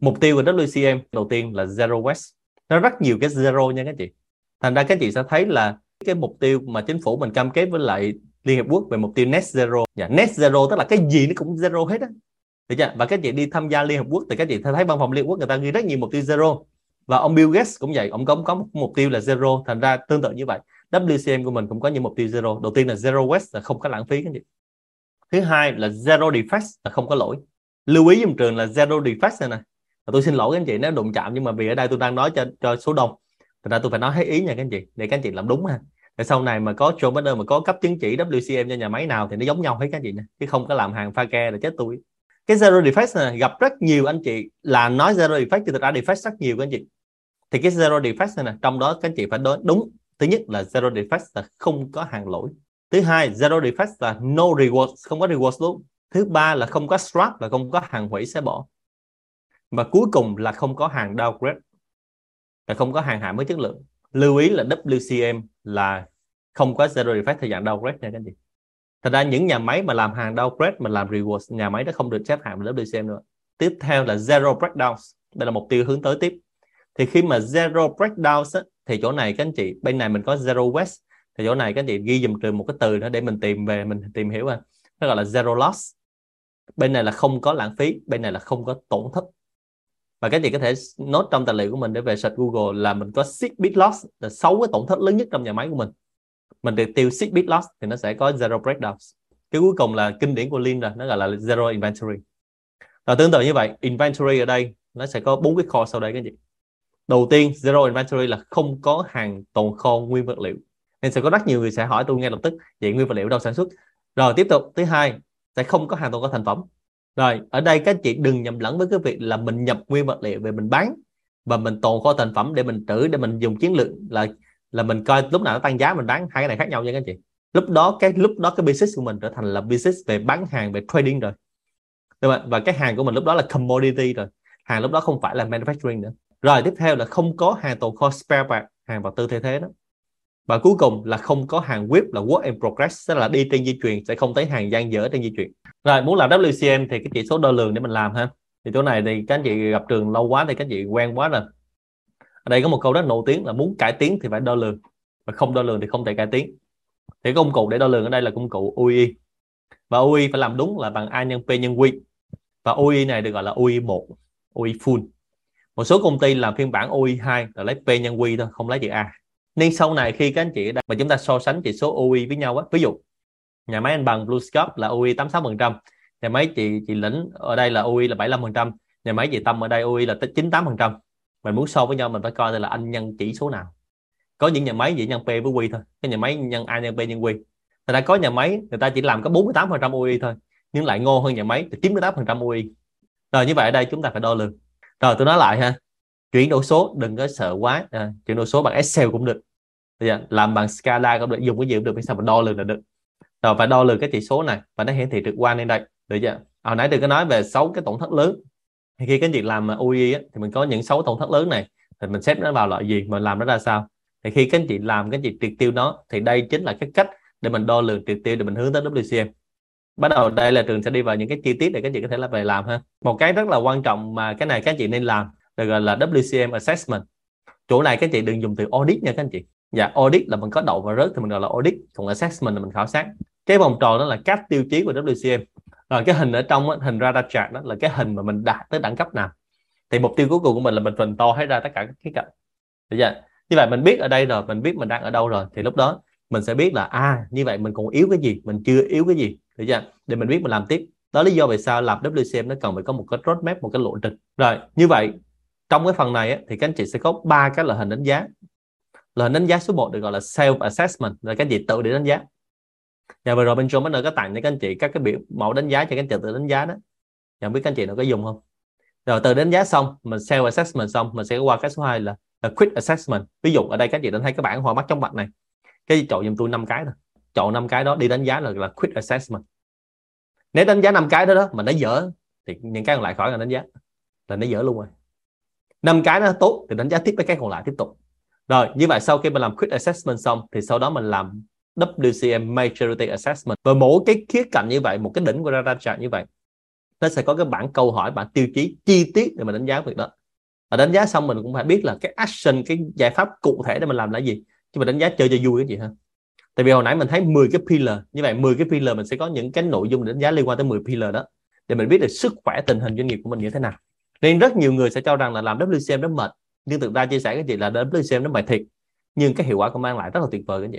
mục tiêu của WCM đầu tiên là zero waste. Nó rất nhiều cái zero nha các chị. Thành ra các chị sẽ thấy là cái mục tiêu mà chính phủ mình cam kết với lại Liên Hiệp Quốc về mục tiêu net zero. Yeah, net zero tức là cái gì nó cũng zero hết á. Được chưa? và các chị đi tham gia Liên Hợp Quốc thì các chị thấy văn phòng Liên Hợp Quốc người ta ghi rất nhiều mục tiêu zero. Và ông Bill Gates cũng vậy ông cũng có một mục tiêu là zero. Thành ra tương tự như vậy WCM của mình cũng có những mục tiêu zero. Đầu tiên là zero waste là không có lãng phí cái gì thứ hai là zero defects là không có lỗi. Lưu ý dùm trường là zero defects này nè và tôi xin lỗi các anh chị nếu đụng chạm, nhưng mà vì ở đây tôi đang nói cho cho số đông. Thành ra tôi phải nói hết ý nha các anh chị, để các anh chị làm đúng ha. Để sau này mà có Joe Biden mà có cấp chứng chỉ WCM cho nhà máy nào thì nó giống nhau hết các anh chị nha, chứ không có làm hàng pha ke là chết tôi. Cái zero defect này, gặp rất nhiều anh chị, là nói zero defect thì thực ra defect rất nhiều các anh chị. Thì cái zero defect này nè, trong đó các anh chị phải đối đúng. Thứ nhất là zero defect là không có hàng lỗi. Thứ hai, zero defect là no rewards, không có rewards luôn. Thứ ba là không có scrap là không có hàng hủy sẽ bỏ và cuối cùng là không có hàng downgrade. Là không có hàng hạ mới chất lượng. Lưu ý là WCM là không có zero defect theo dạng downgrade nha các anh chị. Thật ra những nhà máy mà làm hàng downgrade mà làm rewards nhà máy đó không được xếp hạng WCM nữa. Tiếp theo là zero breakdowns. Đây là mục tiêu hướng tới tiếp. Thì khi mà zero breakdowns á, thì chỗ này các anh chị bên này mình có zero waste. Thì chỗ này các anh chị ghi dùm từ một cái từ nữa để mình tìm về mình tìm hiểu à nó gọi là zero loss. Bên này là không có lãng phí bên này là không có tổn thất và các chị có thể nốt trong tài liệu của mình để về search Google là mình có six bit loss là sáu cái tổn thất lớn nhất trong nhà máy của mình. Mình được tiêu six bit loss thì nó sẽ có zero breakdowns. Cái cuối cùng là kinh điển của Lean rồi, nó gọi là zero inventory. Và tương tự như vậy, inventory ở đây nó sẽ có bốn cái kho sau đây các chị. Đầu tiên, zero inventory là không có hàng tồn kho nguyên vật liệu. Nên sẽ có rất nhiều người sẽ hỏi tôi ngay lập tức vậy nguyên vật liệu đâu sản xuất. Rồi tiếp tục, thứ hai, sẽ không có hàng tồn kho thành phẩm rồi, ở đây các chị đừng nhầm lẫn với cái việc là mình nhập nguyên vật liệu về mình bán và mình tồn kho thành phẩm để mình trữ, để mình dùng chiến lược là là mình coi lúc nào nó tăng giá mình bán. Hai cái này khác nhau nha các chị. Lúc đó cái, lúc đó cái business của mình trở thành là business về bán hàng, về trading rồi. Đúng không? và cái hàng của mình lúc đó là commodity rồi. Hàng lúc đó không phải là manufacturing nữa. Rồi, tiếp theo là không có hàng tồn kho spare part, hàng vật tư thay thế đó. Và cuối cùng là không có hàng whip là work in progress, tức là đi trên di chuyển, sẽ không thấy hàng gian dở trên di chuyển rồi, muốn làm WCM thì cái chỉ số đo lường để mình làm ha. Thì chỗ này thì các anh chị gặp trường lâu quá thì các anh chị quen quá rồi. Ở đây có một câu rất nổi tiếng là muốn cải tiến thì phải đo lường. Và không đo lường thì không thể cải tiến. Thì công cụ để đo lường ở đây là công cụ UI và UI phải làm đúng là bằng A nhân P nhân Q. Và UI này được gọi là UI 1 UI full. Một số công ty làm phiên bản UI 2 là lấy P nhân Q thôi, không lấy chữ A. Nên sau này khi các anh chị mà chúng ta so sánh chỉ số UI với nhau á, ví dụ nhà máy anh bằng BlueScope là UI 86% nhà máy chị chị lĩnh ở đây là UI là 75% nhà máy chị Tâm ở đây UI là 98% mình muốn so với nhau mình phải coi đây là anh nhân chỉ số nào. Có những nhà máy chỉ nhân P với Q thôi cái nhà máy nhân A nhân P nhân Q người ta có nhà máy người ta chỉ làm có 48% UI thôi nhưng lại ngô hơn nhà máy thì 98% UI rồi như vậy ở đây chúng ta phải đo lường. Rồi tôi nói lại ha. Chuyển đổi số đừng có sợ quá. À, chuyển đổi số bằng Excel cũng được. Làm bằng Scala cũng được dùng cái gì cũng được sao mà đo lường là được rồi phải đo lường cái chỉ số này và nó hiển thị trực quan lên đây. Được chưa? Hồi nãy tôi có nói về sáu cái tổn thất lớn. Thì khi cái việc làm UI á, thì mình có những sáu tổn thất lớn này thì mình xếp nó vào loại gì mình làm nó ra sao? Thì khi các anh chị làm cái chị triệt tiêu nó thì đây chính là cái cách để mình đo lường triệt tiêu để mình hướng tới WCM bắt đầu đây là trường sẽ đi vào những cái chi tiết để các chị có thể là về làm ha. Một cái rất là quan trọng mà cái này các chị nên làm được gọi là WCM assessment. Chỗ này các chị đừng dùng từ audit nha các anh chị dạ audit là mình có đậu và rớt thì mình gọi là audit còn assessment là mình khảo sát. Cái vòng tròn đó là các tiêu chí của WCM rồi cái hình ở trong đó, hình radar chart đó là cái hình mà mình đạt tới đẳng cấp nào. Thì mục tiêu cuối cùng của mình là mình phần to hết ra tất cả các khía cạnh. Được chưa? Như vậy mình biết ở đây rồi mình biết mình đang ở đâu rồi thì lúc đó mình sẽ biết là à như vậy mình còn yếu cái gì mình chưa yếu cái gì. Được chưa? Để mình biết mình làm tiếp. Đó lý do vì sao làm WCM nó cần phải có một cái roadmap một cái lộ trình. Rồi như vậy trong cái phần này á, thì các anh chị sẽ có ba cái loại hình đánh giá là đánh giá số 1 được gọi là self assessment là các anh chị tự để đánh giá. Và vừa rồi bên John Partner có tặng cho các anh chị các cái biểu mẫu đánh giá cho các anh chị tự đánh giá đó. Và không biết các anh chị nó có dùng không? Rồi từ đánh giá xong mình self assessment xong mình sẽ qua cái số 2 là, là quick assessment. Ví dụ ở đây các anh chị đã thấy cái bảng hoa mắt trong mặt này. Cái chọn giùm tôi năm cái thôi. Chọn năm cái đó đi đánh giá là là quick assessment. Nếu đánh giá năm cái đó đó mà nó dở thì những cái còn lại khỏi là đánh giá. Là nó dở luôn rồi. Năm cái nó tốt thì đánh giá tiếp với cái còn lại tiếp tục rồi, như vậy sau khi mình làm quick assessment xong, thì sau đó mình làm WCM Maturity Assessment. Và mỗi cái khía cạnh như vậy, một cái đỉnh của radar chart như vậy, nó sẽ có cái bảng câu hỏi, bảng tiêu chí, chi tiết để mình đánh giá việc đó. Và đánh giá xong mình cũng phải biết là cái action, cái giải pháp cụ thể để mình làm là gì, chứ mình đánh giá chơi cho vui cái gì ha. Tại vì hồi nãy mình thấy 10 cái pillar, như vậy 10 cái pillar mình sẽ có những cái nội dung đánh giá liên quan tới 10 pillar đó, để mình biết được sức khỏe, tình hình doanh nghiệp của mình như thế nào. Nên rất nhiều người sẽ cho rằng là làm WCM nó mệt nhưng thực ra chia sẻ cái chị là đến xem nó mệt thiệt. Nhưng cái hiệu quả cũng mang lại rất là tuyệt vời các chị.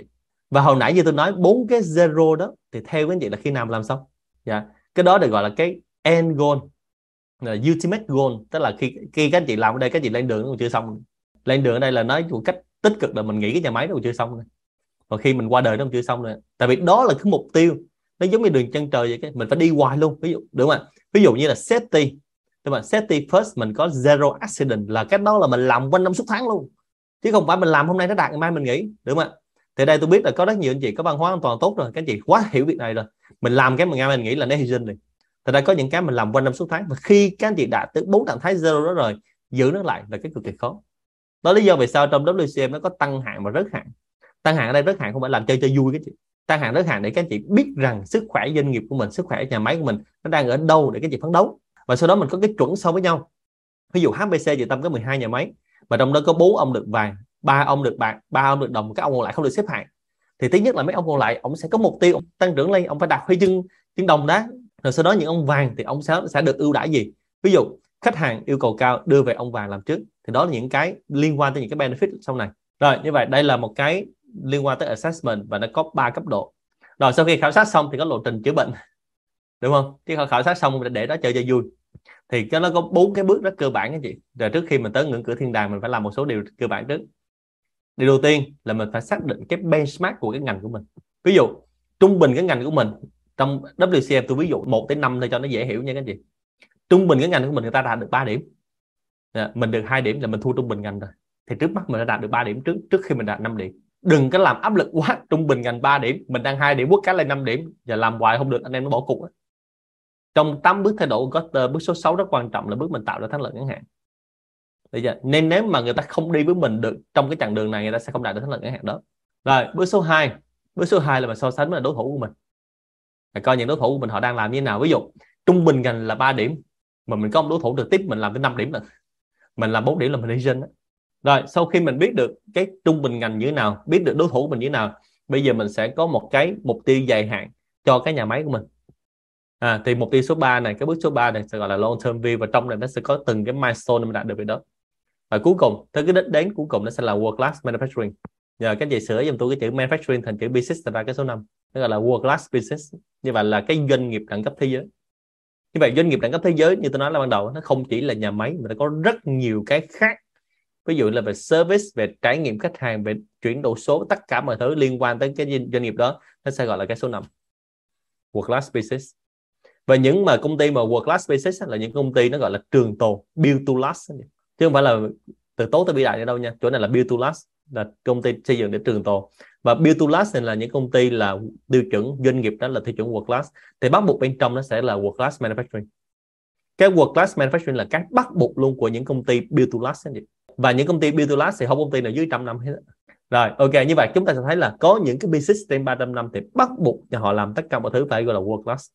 Và hồi nãy như tôi nói bốn cái zero đó, thì theo các chị là khi nào làm xong? Dạ. Cái đó được gọi là cái end goal, là ultimate goal. Tức là khi khi các anh chị làm ở đây, các anh chị lên đường nó còn chưa xong. Lên đường ở đây là nói một cách tích cực là mình nghĩ cái nhà máy nó còn chưa xong rồi còn khi mình qua đời nó còn chưa xong nữa. Tại vì đó là cái mục tiêu. Nó giống như đường chân trời vậy, cái mình phải đi hoài luôn. Ví dụ, đúng không ạ? Ví dụ như là safety nhưng mà safety first, mình có zero accident là cái đó là mình làm quanh năm suốt tháng luôn. Chứ không phải mình làm hôm nay nó đạt ngày mai mình nghỉ, đúng không ạ? Thì đây tôi biết là có rất nhiều anh chị có văn hóa an toàn tốt rồi, các anh chị quá hiểu việc này rồi. Mình làm cái mà ngày mình nghĩ là nó hy sinh rồi thật ra có những cái mình làm quanh năm suốt tháng và khi các anh chị đạt tới bốn trạng thái zero đó rồi, giữ nó lại là cái cực kỳ khó. Đó lý do vì sao trong WCM nó có tăng hạn và rớt hạn tăng hạn ở đây rớt hạn không phải làm chơi cho vui cái chị. Tăng hạn rớt hạn để các anh chị biết rằng sức khỏe doanh nghiệp của mình, sức khỏe nhà máy của mình nó đang ở đâu để các anh chị phấn đấu và sau đó mình có cái chuẩn so với nhau. Ví dụ HBC thì tâm có 12 nhà máy, mà trong đó có bốn ông được vàng, ba ông được bạc, ba ông được đồng, các ông còn lại không được xếp hạng. Thì thứ nhất là mấy ông còn lại, ông sẽ có mục tiêu tăng trưởng lên, ông phải đạt huy chương chương đồng đó rồi sau đó những ông vàng thì ông sẽ sẽ được ưu đãi gì? Ví dụ, khách hàng yêu cầu cao, đưa về ông vàng làm trước. Thì đó là những cái liên quan tới những cái benefit sau này. Rồi, như vậy, đây là một cái liên quan tới assessment và nó có ba cấp độ. Rồi sau khi khảo sát xong thì có lộ trình chữa bệnh đúng không? Chứ khảo sát xong để đó chơi cho vui. Thì cái nó có bốn cái bước rất cơ bản các chị. Rồi trước khi mình tới ngưỡng cửa thiên đàng, mình phải làm một số điều cơ bản trước. Điều đầu tiên là mình phải xác định cái benchmark của cái ngành của mình. Ví dụ, trung bình cái ngành của mình trong WCM tôi ví dụ 1 tới 5 thôi cho nó dễ hiểu nha các chị. Trung bình cái ngành của mình người ta đạt được 3 điểm. Dạ, mình được hai điểm là mình thua trung bình ngành rồi. Thì trước mắt mình đã đạt được 3 điểm trước trước khi mình đạt 5 điểm. Đừng có làm áp lực quá, trung bình ngành 3 điểm, mình đang hai điểm, quốc cá lên 5 điểm. Và làm hoài không được, anh em nó bỏ cuộc trong 8 bước thay đổi của Cotter bước số 6 rất quan trọng là bước mình tạo ra thắng lợi ngắn hạn. Bây giờ, nên nếu mà người ta không đi với mình được, trong cái chặng đường này người ta sẽ không đạt được thắng lợi ngắn hạn đó. Rồi, bước số 2 bước số 2 là mình so sánh với đối thủ của mình. Để coi những đối thủ của mình họ đang làm như thế nào. Ví dụ, trung bình ngành là 3 điểm, mà mình có một đối thủ trực tiếp mình làm tới 5 điểm là mình làm 4 điểm là mình đi đó. rồi, sau khi mình biết được cái trung bình ngành như thế nào, biết được đối thủ của mình như thế nào, bây giờ mình sẽ có một cái mục tiêu dài hạn cho cái nhà máy của mình à, thì mục tiêu số 3 này cái bước số 3 này sẽ gọi là long term view và trong này nó sẽ có từng cái milestone mình đạt được về đó. Và cuối cùng tới cái đích đến cuối cùng nó sẽ là world class manufacturing. Nhờ các chị sửa giùm tôi cái chữ manufacturing thành chữ business thành ra cái số 5 nó gọi là world class business. Như vậy là cái doanh nghiệp đẳng cấp thế giới. Như vậy doanh nghiệp đẳng cấp thế giới như tôi nói là ban đầu nó không chỉ là nhà máy mà nó có rất nhiều cái khác. Ví dụ là về service về trải nghiệm khách hàng về chuyển đổi số tất cả mọi thứ liên quan tới cái doanh nghiệp đó nó sẽ gọi là cái số 5 world class business và những mà công ty mà world class basis là những công ty nó gọi là trường tồn, build to last chứ không phải là từ tốt tới vĩ đại nữa đâu nha. Chỗ này là build to last, là công ty xây dựng để trường tồn. Và build to last này là những công ty là tiêu chuẩn, doanh nghiệp đó là tiêu chuẩn world class. Thì bắt buộc bên trong nó sẽ là world class manufacturing. Cái world class manufacturing là cái bắt buộc luôn của những công ty build to last và những công ty build to last thì không công ty nào dưới trăm năm hết rồi, ok, như vậy chúng ta sẽ thấy là có những cái business trên 300 năm thì bắt buộc cho họ làm tất cả mọi thứ phải gọi là world class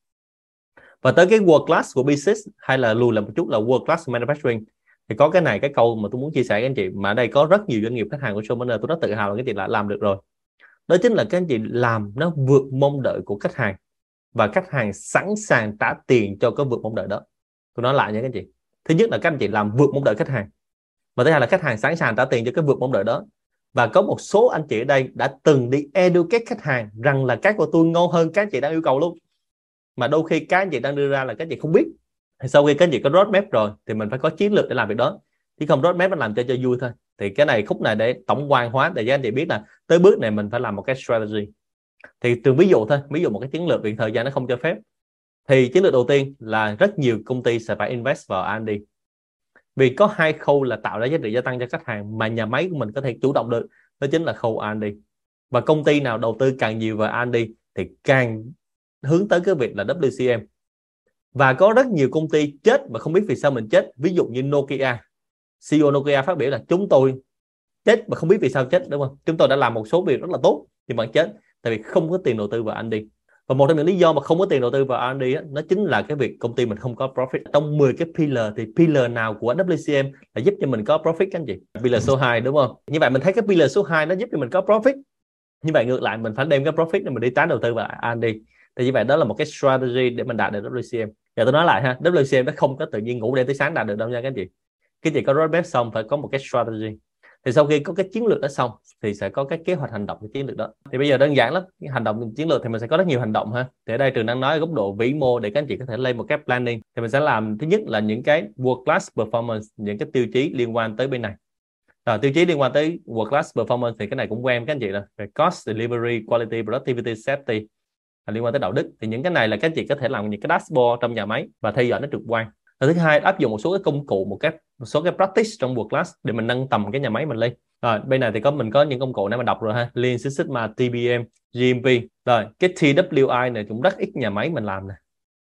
và tới cái world class của business hay là lùi lại một chút là world class manufacturing. Thì có cái này, cái câu mà tôi muốn chia sẻ với anh chị, mà ở đây có rất nhiều doanh nghiệp khách hàng của Showmaner tôi rất tự hào là cái chị đã làm được rồi. Đó chính là các anh chị làm nó vượt mong đợi của khách hàng. Và khách hàng sẵn sàng trả tiền cho cái vượt mong đợi đó. Tôi nói lại nha các anh chị. Thứ nhất là các anh chị làm vượt mong đợi khách hàng. Và thứ hai là khách hàng sẵn sàng trả tiền cho cái vượt mong đợi đó. Và có một số anh chị ở đây đã từng đi educate khách hàng rằng là cái của tôi ngon hơn các anh chị đang yêu cầu luôn mà đôi khi các anh chị đang đưa ra là các anh chị không biết. Thì sau khi các anh chị có roadmap rồi, thì mình phải có chiến lược để làm việc đó. Chứ không roadmap nó làm cho cho vui thôi. Thì cái này khúc này để tổng quan hóa để cho anh chị biết là tới bước này mình phải làm một cái strategy. Thì từ ví dụ thôi, ví dụ một cái chiến lược vì thời gian nó không cho phép, thì chiến lược đầu tiên là rất nhiều công ty sẽ phải invest vào R&D vì có hai khâu là tạo ra giá trị gia tăng cho khách hàng mà nhà máy của mình có thể chủ động được, đó chính là khâu R&D và công ty nào đầu tư càng nhiều vào R&D thì càng hướng tới cái việc là WCM và có rất nhiều công ty chết mà không biết vì sao mình chết. Ví dụ như Nokia. CEO Nokia phát biểu là chúng tôi chết mà không biết vì sao chết đúng không? Chúng tôi đã làm một số việc rất là tốt nhưng vẫn chết tại vì không có tiền đầu tư vào đi và một trong những lý do mà không có tiền đầu tư vào R&D á, nó chính là cái việc công ty mình không có profit. Trong 10 cái pillar thì pillar nào của WCM là giúp cho mình có profit các anh chị? Pillar số 2 đúng không? Như vậy mình thấy cái pillar số 2 nó giúp cho mình có profit. Như vậy ngược lại mình phải đem cái profit này mình đi tán đầu tư vào R&D thì như vậy đó là một cái strategy để mình đạt được WCM giờ tôi nói lại ha WCM nó không có tự nhiên ngủ đêm tới sáng đạt được đâu nha các anh chị. Cái gì có roadmap xong phải có một cái strategy. Thì sau khi có cái chiến lược đó xong thì sẽ có cái kế hoạch hành động cái chiến lược đó. Thì bây giờ đơn giản lắm hành động chiến lược thì mình sẽ có rất nhiều hành động ha. Thì ở đây trường đang nói ở góc độ vĩ mô để các anh chị có thể lên một cái planning. Thì mình sẽ làm thứ nhất là những cái world class performance những cái tiêu chí liên quan tới bên này. Rồi, tiêu chí liên quan tới world class performance thì cái này cũng quen các anh chị rồi. Về cost delivery quality productivity safety liên quan tới đạo đức thì những cái này là các anh chị có thể làm những cái dashboard trong nhà máy và theo dõi nó trực quan. Và thứ hai áp dụng một số cái công cụ một cái một số cái practice trong work class để mình nâng tầm cái nhà máy mình lên. Rồi bên này thì có mình có những công cụ này mà đọc rồi ha. Lean Six Sigma TBM GMP rồi cái TWI này cũng rất ít nhà máy mình làm nè.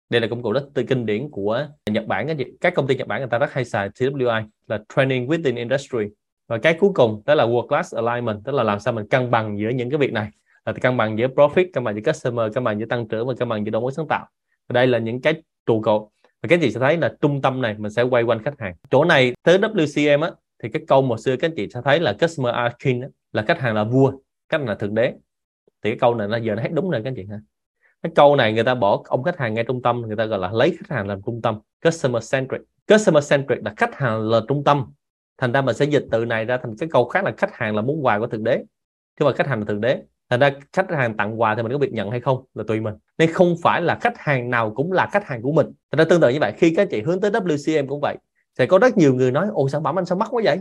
Đây là công cụ rất kinh điển của Nhật Bản các, các công ty Nhật Bản người ta rất hay xài TWI là Training Within Industry. Và cái cuối cùng đó là Work class alignment tức là làm sao mình cân bằng giữa những cái việc này là cân bằng giữa profit, cân bằng giữa customer, cân bằng giữa tăng trưởng và cân bằng giữa đổi mới sáng tạo. Và đây là những cái trụ cột. Và các chị sẽ thấy là trung tâm này mình sẽ quay quanh khách hàng. Chỗ này tới WCM á, thì cái câu một xưa các anh chị sẽ thấy là customer are king là khách hàng là vua, khách hàng là thượng đế. Thì cái câu này nó giờ nó hết đúng rồi các anh chị ha. Cái câu này người ta bỏ ông khách hàng ngay trung tâm, người ta gọi là lấy khách hàng làm trung tâm, customer centric. Customer centric là khách hàng là trung tâm. Thành ra mình sẽ dịch từ này ra thành cái câu khác là khách hàng là muốn quà của thượng đế. Chứ mà khách hàng là thượng đế thành ra khách hàng tặng quà thì mình có việc nhận hay không là tùy mình. Nên không phải là khách hàng nào cũng là khách hàng của mình. Thành ra tương tự như vậy, khi các chị hướng tới WCM cũng vậy, sẽ có rất nhiều người nói, ồ sản phẩm anh sao mắc quá vậy?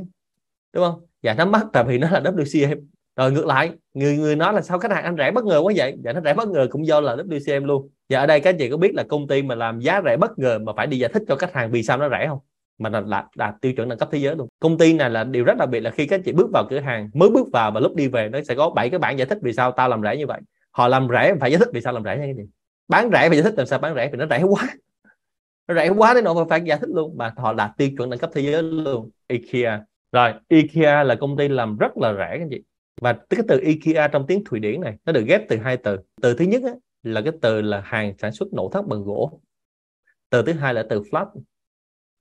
Đúng không? Dạ nó mắc tại vì nó là WCM rồi ngược lại, người người nói là sao khách hàng anh rẻ bất ngờ quá vậy? Dạ nó rẻ bất ngờ cũng do là WCM luôn. Và ở đây các chị có biết là công ty mà làm giá rẻ bất ngờ mà phải đi giải thích cho khách hàng vì sao nó rẻ không? Mà là đạt, đạt tiêu chuẩn đẳng cấp thế giới luôn. Công ty này là điều rất đặc biệt là khi các chị bước vào cửa hàng mới bước vào và lúc đi về nó sẽ có bảy cái bản giải thích vì sao tao làm rẻ như vậy. Họ làm rẻ phải giải thích vì sao làm rẻ như vậy bán rẻ phải giải thích làm sao bán rẻ vì nó rẻ quá. Nó rẻ quá đến nỗi phải giải thích luôn. Mà họ đạt tiêu chuẩn đẳng cấp thế giới luôn. IKEA. Rồi IKEA là công ty làm rất là rẻ các chị. Và cái từ IKEA trong tiếng Thụy Điển này nó được ghép từ hai từ. Từ thứ nhất á, là cái từ là hàng sản xuất nội thất bằng gỗ. Từ thứ hai là từ flat.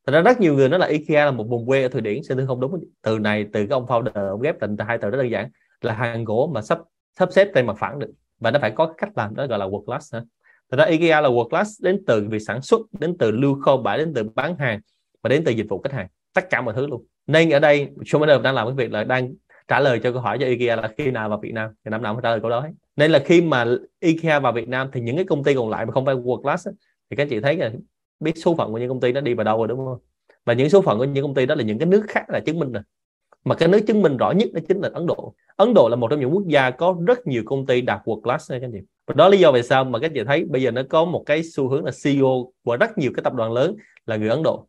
Thật ra rất nhiều người nói là IKEA là một vùng quê ở Thụy Điển, xin thưa không đúng. Từ này từ cái ông founder ông ghép thành hai từ rất đơn giản là hàng gỗ mà sắp sắp xếp trên mặt phẳng được và nó phải có cách làm đó gọi là world class. Thật ra IKEA là world class đến từ việc sản xuất, đến từ lưu kho bãi, đến từ bán hàng và đến từ dịch vụ khách hàng, tất cả mọi thứ luôn. Nên ở đây Showmaster đang làm cái việc là đang trả lời cho câu hỏi cho IKEA là khi nào vào Việt Nam thì năm nào cũng trả lời câu đó. Nên là khi mà IKEA vào Việt Nam thì những cái công ty còn lại mà không phải world class thì các chị thấy là biết số phận của những công ty nó đi vào đâu rồi đúng không? Và những số phận của những công ty đó là những cái nước khác là chứng minh rồi. Mà cái nước chứng minh rõ nhất đó chính là Ấn Độ. Ấn Độ là một trong những quốc gia có rất nhiều công ty đạt world class các anh chị. Và đó lý do vì sao mà các chị thấy bây giờ nó có một cái xu hướng là CEO của rất nhiều cái tập đoàn lớn là người Ấn Độ.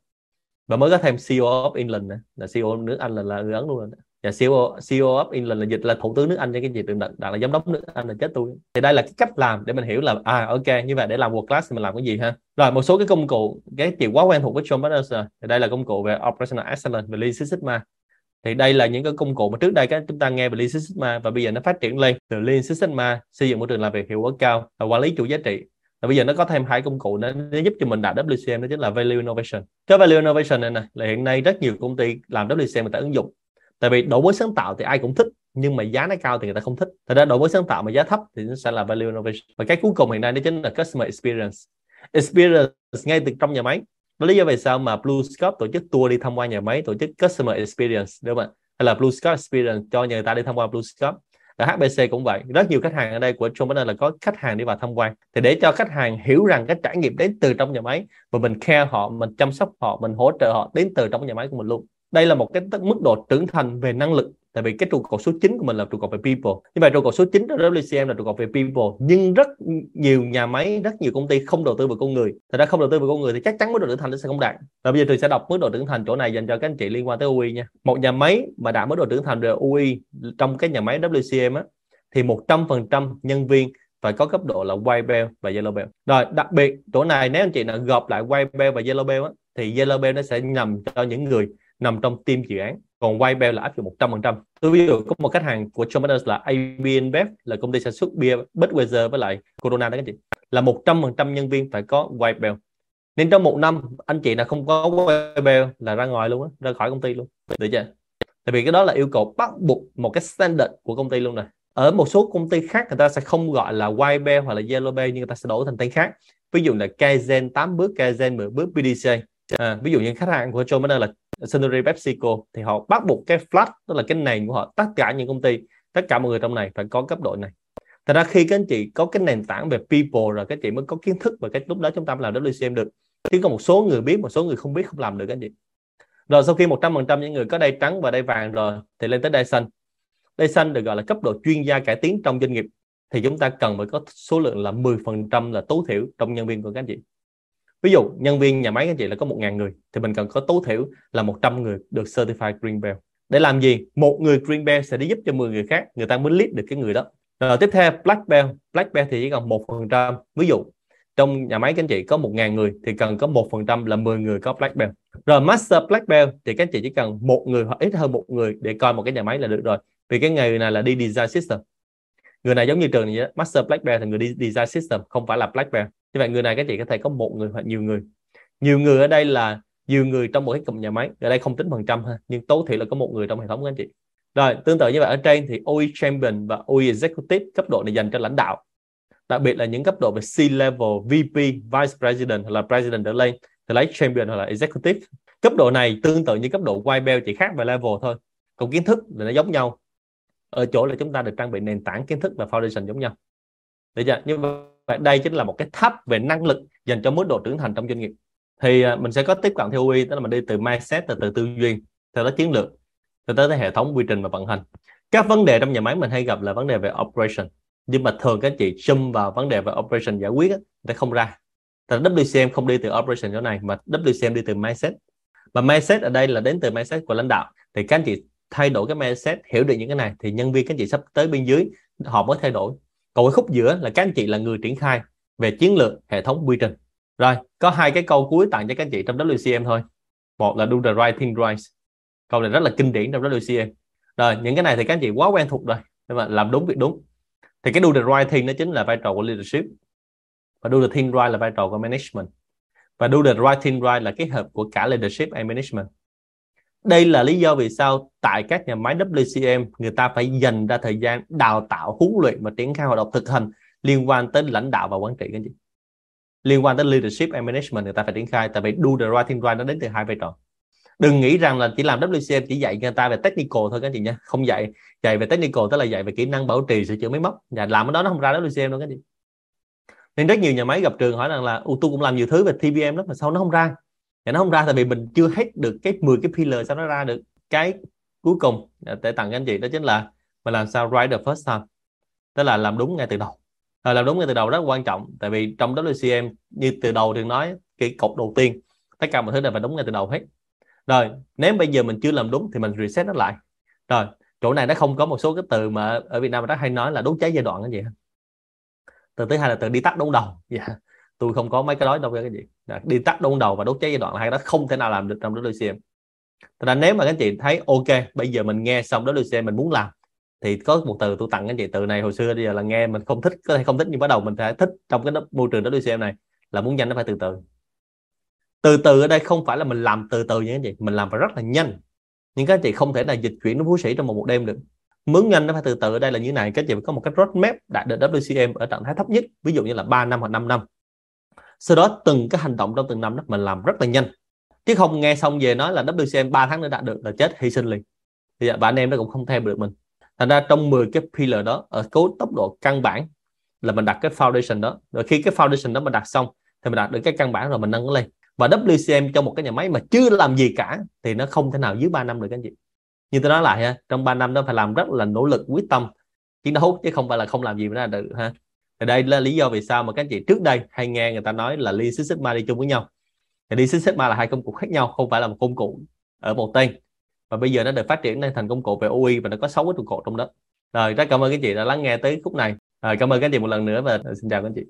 Và mới có thêm CEO of England nữa. là CEO nước Anh là, là người Ấn luôn rồi Dạ, và CEO CEO of England là dịch là thủ tướng nước Anh cho cái gì tượng đặt, đặt là giám đốc nước Anh là chết tôi. Thì đây là cái cách làm để mình hiểu là à ok như vậy để làm world class thì mình làm cái gì ha? Rồi một số cái công cụ cái chị quá quen thuộc với John Partners rồi thì đây là công cụ về operational excellence về Lean Six Sigma. Thì đây là những cái công cụ mà trước đây các chúng ta nghe về Lean Six Sigma và bây giờ nó phát triển lên từ Lean Six Sigma xây dựng môi trường làm việc hiệu quả cao và quản lý chuỗi giá trị. Và bây giờ nó có thêm hai công cụ nó, nó giúp cho mình đạt WCM đó chính là value innovation. Cái value innovation này nè là hiện nay rất nhiều công ty làm WCM người ta ứng dụng tại vì đổi mới sáng tạo thì ai cũng thích, nhưng mà giá nó cao thì người ta không thích. Thật ra đổi mới sáng tạo mà giá thấp thì nó sẽ là value innovation. Và cái cuối cùng hiện nay đó chính là customer experience. Experience ngay từ trong nhà máy. Đó lý do vì sao mà Blue Scope tổ chức tour đi tham quan nhà máy, tổ chức customer experience, đúng không ạ? Hay là Blue Scope experience cho người ta đi tham quan Blue Scope ở HBC cũng vậy. Rất nhiều khách hàng ở đây của Trung Partner là có khách hàng đi vào tham quan. Thì để cho khách hàng hiểu rằng cái trải nghiệm đến từ trong nhà máy, và mình care họ, mình chăm sóc họ, mình hỗ trợ họ đến từ trong nhà máy của mình luôn đây là một cái mức độ trưởng thành về năng lực tại vì cái trụ cột số 9 của mình là trụ cột về people. Như vậy trụ cột số 9 của WCM là trụ cột về people. Nhưng rất nhiều nhà máy rất nhiều công ty không đầu tư vào con người. Thật ra không đầu tư vào con người thì chắc chắn mức độ trưởng thành nó sẽ không đạt. Và bây giờ tôi sẽ đọc mức độ trưởng thành chỗ này dành cho các anh chị liên quan tới UI nha. Một nhà máy mà đã mức độ trưởng thành về UI trong cái nhà máy WCM á thì 100% nhân viên phải có cấp độ là white belt và yellow belt. Rồi đặc biệt chỗ này nếu anh chị nào gộp lại white belt và yellow belt á, thì yellow belt nó sẽ nằm cho những người nằm trong team dự án. Còn white là áp dụng 100% tôi ví dụ có một khách hàng của John Partners là AB là công ty sản xuất bia Budweiser với lại Corona đó các chị. Là 100% nhân viên phải có white nên trong một năm anh chị là không có white là ra ngoài luôn á ra khỏi công ty luôn. Được chưa? Tại vì cái đó là yêu cầu bắt buộc một cái standard của công ty luôn này ở một số công ty khác người ta sẽ không gọi là white hoặc là yellow belt nhưng người ta sẽ đổi thành tên khác. Ví dụ là Kaizen 8 bước Kaizen 10 bước PDC à, ví dụ như khách hàng của Joe Manner là Suntory PepsiCo thì họ bắt buộc cái flat tức là cái nền của họ tất cả những công ty tất cả mọi người trong này phải có cấp độ này Thật ra khi các anh chị có cái nền tảng về people rồi các chị mới có kiến thức và cái lúc đó chúng ta mới làm WCM được. Chứ có một số người biết, một số người không biết không làm được các anh chị. Rồi sau khi 100% những người có đây trắng và đây vàng rồi thì lên tới đây xanh. Đây xanh được gọi là cấp độ chuyên gia cải tiến trong doanh nghiệp thì chúng ta cần phải có số lượng là 10% là tối thiểu trong nhân viên của các anh chị. Ví dụ nhân viên nhà máy các anh chị là có 1.000 người thì mình cần có tối thiểu là 100 người được certified green belt. Để làm gì? Một người green belt sẽ đi giúp cho 10 người khác, người ta mới lead được cái người đó. Rồi tiếp theo black belt, black belt thì chỉ cần một phần trăm. Ví dụ trong nhà máy các anh chị có 1.000 người thì cần có một phần trăm là 10 người có black belt. Rồi master black belt thì các anh chị chỉ cần một người hoặc ít hơn một người để coi một cái nhà máy là được rồi. Vì cái người này là đi design system. Người này giống như trường này master black belt thì người đi design system không phải là black belt. Như vậy người này các chị có thể có một người hoặc nhiều người. Nhiều người ở đây là nhiều người trong một cái cụm nhà máy. Ở đây không tính phần trăm ha, nhưng tối thiểu là có một người trong hệ thống các anh chị. Rồi, tương tự như vậy ở trên thì OE Champion và OE Executive cấp độ này dành cho lãnh đạo. Đặc biệt là những cấp độ về C-level, VP, Vice President hoặc là President trở lên thì lấy Champion hoặc là Executive. Cấp độ này tương tự như cấp độ White Belt chỉ khác về level thôi. Còn kiến thức thì nó giống nhau. Ở chỗ là chúng ta được trang bị nền tảng kiến thức và foundation giống nhau. Được chưa? Như vậy vậy đây chính là một cái tháp về năng lực dành cho mức độ trưởng thành trong doanh nghiệp. Thì à, mình sẽ có tiếp cận theo OE, tức là mình đi từ mindset, từ từ tư duy, từ đó chiến lược từ tới tới hệ thống quy trình và vận hành. Các vấn đề trong nhà máy mình hay gặp là vấn đề về operation. Nhưng mà thường các chị xâm vào vấn đề về operation giải quyết thì không ra. Tại WCM không đi từ operation chỗ này mà WCM đi từ mindset. Và mindset ở đây là đến từ mindset của lãnh đạo. Thì các anh chị thay đổi cái mindset hiểu được những cái này thì nhân viên các anh chị sắp tới bên dưới họ mới thay đổi còn cái khúc giữa là các anh chị là người triển khai về chiến lược hệ thống quy trình. Rồi, có hai cái câu cuối tặng cho các anh chị trong WCM thôi. Một là do the right thing right. Câu này rất là kinh điển trong WCM rồi, những cái này thì các anh chị quá quen thuộc rồi, nhưng mà làm đúng việc đúng. Thì cái do the right thing nó chính là vai trò của leadership và do the thing right là vai trò của management. Và do the right thing right là kết hợp của cả leadership and management đây là lý do vì sao tại các nhà máy WCM người ta phải dành ra thời gian đào tạo, huấn luyện và triển khai hoạt động thực hành liên quan tới lãnh đạo và quản trị, các anh chị. Liên quan tới leadership and management người ta phải triển khai, tại vì do the right thing right nó đến từ hai vai trò. Đừng nghĩ rằng là chỉ làm WCM chỉ dạy người ta về technical thôi, các anh chị nha không dạy dạy về technical tức là dạy về kỹ năng bảo trì, sửa chữa máy móc. Và làm cái đó nó không ra WCM đâu, các anh chị. Nên rất nhiều nhà máy gặp trường hỏi rằng là tôi cũng làm nhiều thứ về TBM đó mà sao nó không ra? Thì nó không ra tại vì mình chưa hết được cái 10 cái pillar sao nó ra được cái cuối cùng. Để tặng các anh chị đó chính là mình làm sao right the first time. Tức là làm đúng ngay từ đầu. À, làm đúng ngay từ đầu rất quan trọng. Tại vì trong WCM như từ đầu thì nói cái cột đầu tiên tất cả mọi thứ đều phải đúng ngay từ đầu hết. Rồi nếu bây giờ mình chưa làm đúng thì mình reset nó lại. Rồi chỗ này nó không có một số cái từ mà ở Việt Nam rất hay nói là đốt cháy giai đoạn cái gì từ thứ hai là từ đi tắt đống đầu. Yeah. Tôi không có mấy cái đó đâu cái gì. Đi tắt đôn đầu và đốt cháy giai đoạn là hai đó không thể nào làm được trong WCM Thật ra nếu mà các anh chị thấy ok bây giờ mình nghe xong WCM mình muốn làm thì có một từ tôi tặng các anh chị từ này hồi xưa bây giờ là nghe mình không thích có thể không thích nhưng bắt đầu mình phải thích trong cái môi trường WCM này là muốn nhanh nó phải từ từ. Từ từ ở đây không phải là mình làm từ từ như anh chị mình làm phải rất là nhanh. Nhưng các anh chị không thể nào dịch chuyển nó phú sĩ trong một, một đêm được. Muốn nhanh nó phải từ từ ở đây là như này các anh chị có một cái roadmap đạt được WCM ở trạng thái thấp nhất ví dụ như là 3 năm hoặc 5 năm sau đó từng cái hành động trong từng năm đó mình làm rất là nhanh. Chứ không nghe xong về nói là WCM 3 tháng nữa đạt được là chết hy sinh liền thì dạ, và anh em nó cũng không theo được mình. Thành ra trong 10 cái pillar đó, ở cố tốc độ căn bản là mình đặt cái foundation đó. Rồi khi cái foundation đó mình đặt xong thì mình đạt được cái căn bản rồi mình nâng nó lên. Và WCM trong một cái nhà máy mà chưa làm gì cả thì nó không thể nào dưới 3 năm được các anh chị. Như tôi nói lại ha, trong 3 năm đó phải làm rất là nỗ lực, quyết tâm, chiến đấu chứ không phải là không làm gì mà ra được ha thì đây là lý do vì sao mà các anh chị trước đây hay nghe người ta nói là Lean Six Sigma đi chung với nhau. Thì Lean Six Sigma là hai công cụ khác nhau, không phải là một công cụ ở một tên. Và bây giờ nó được phát triển lên thành công cụ về UI và nó có 6 cái trụ cột trong đó. Rồi, rất cảm ơn các chị đã lắng nghe tới khúc này. Rồi, cảm ơn các chị một lần nữa và xin chào các chị.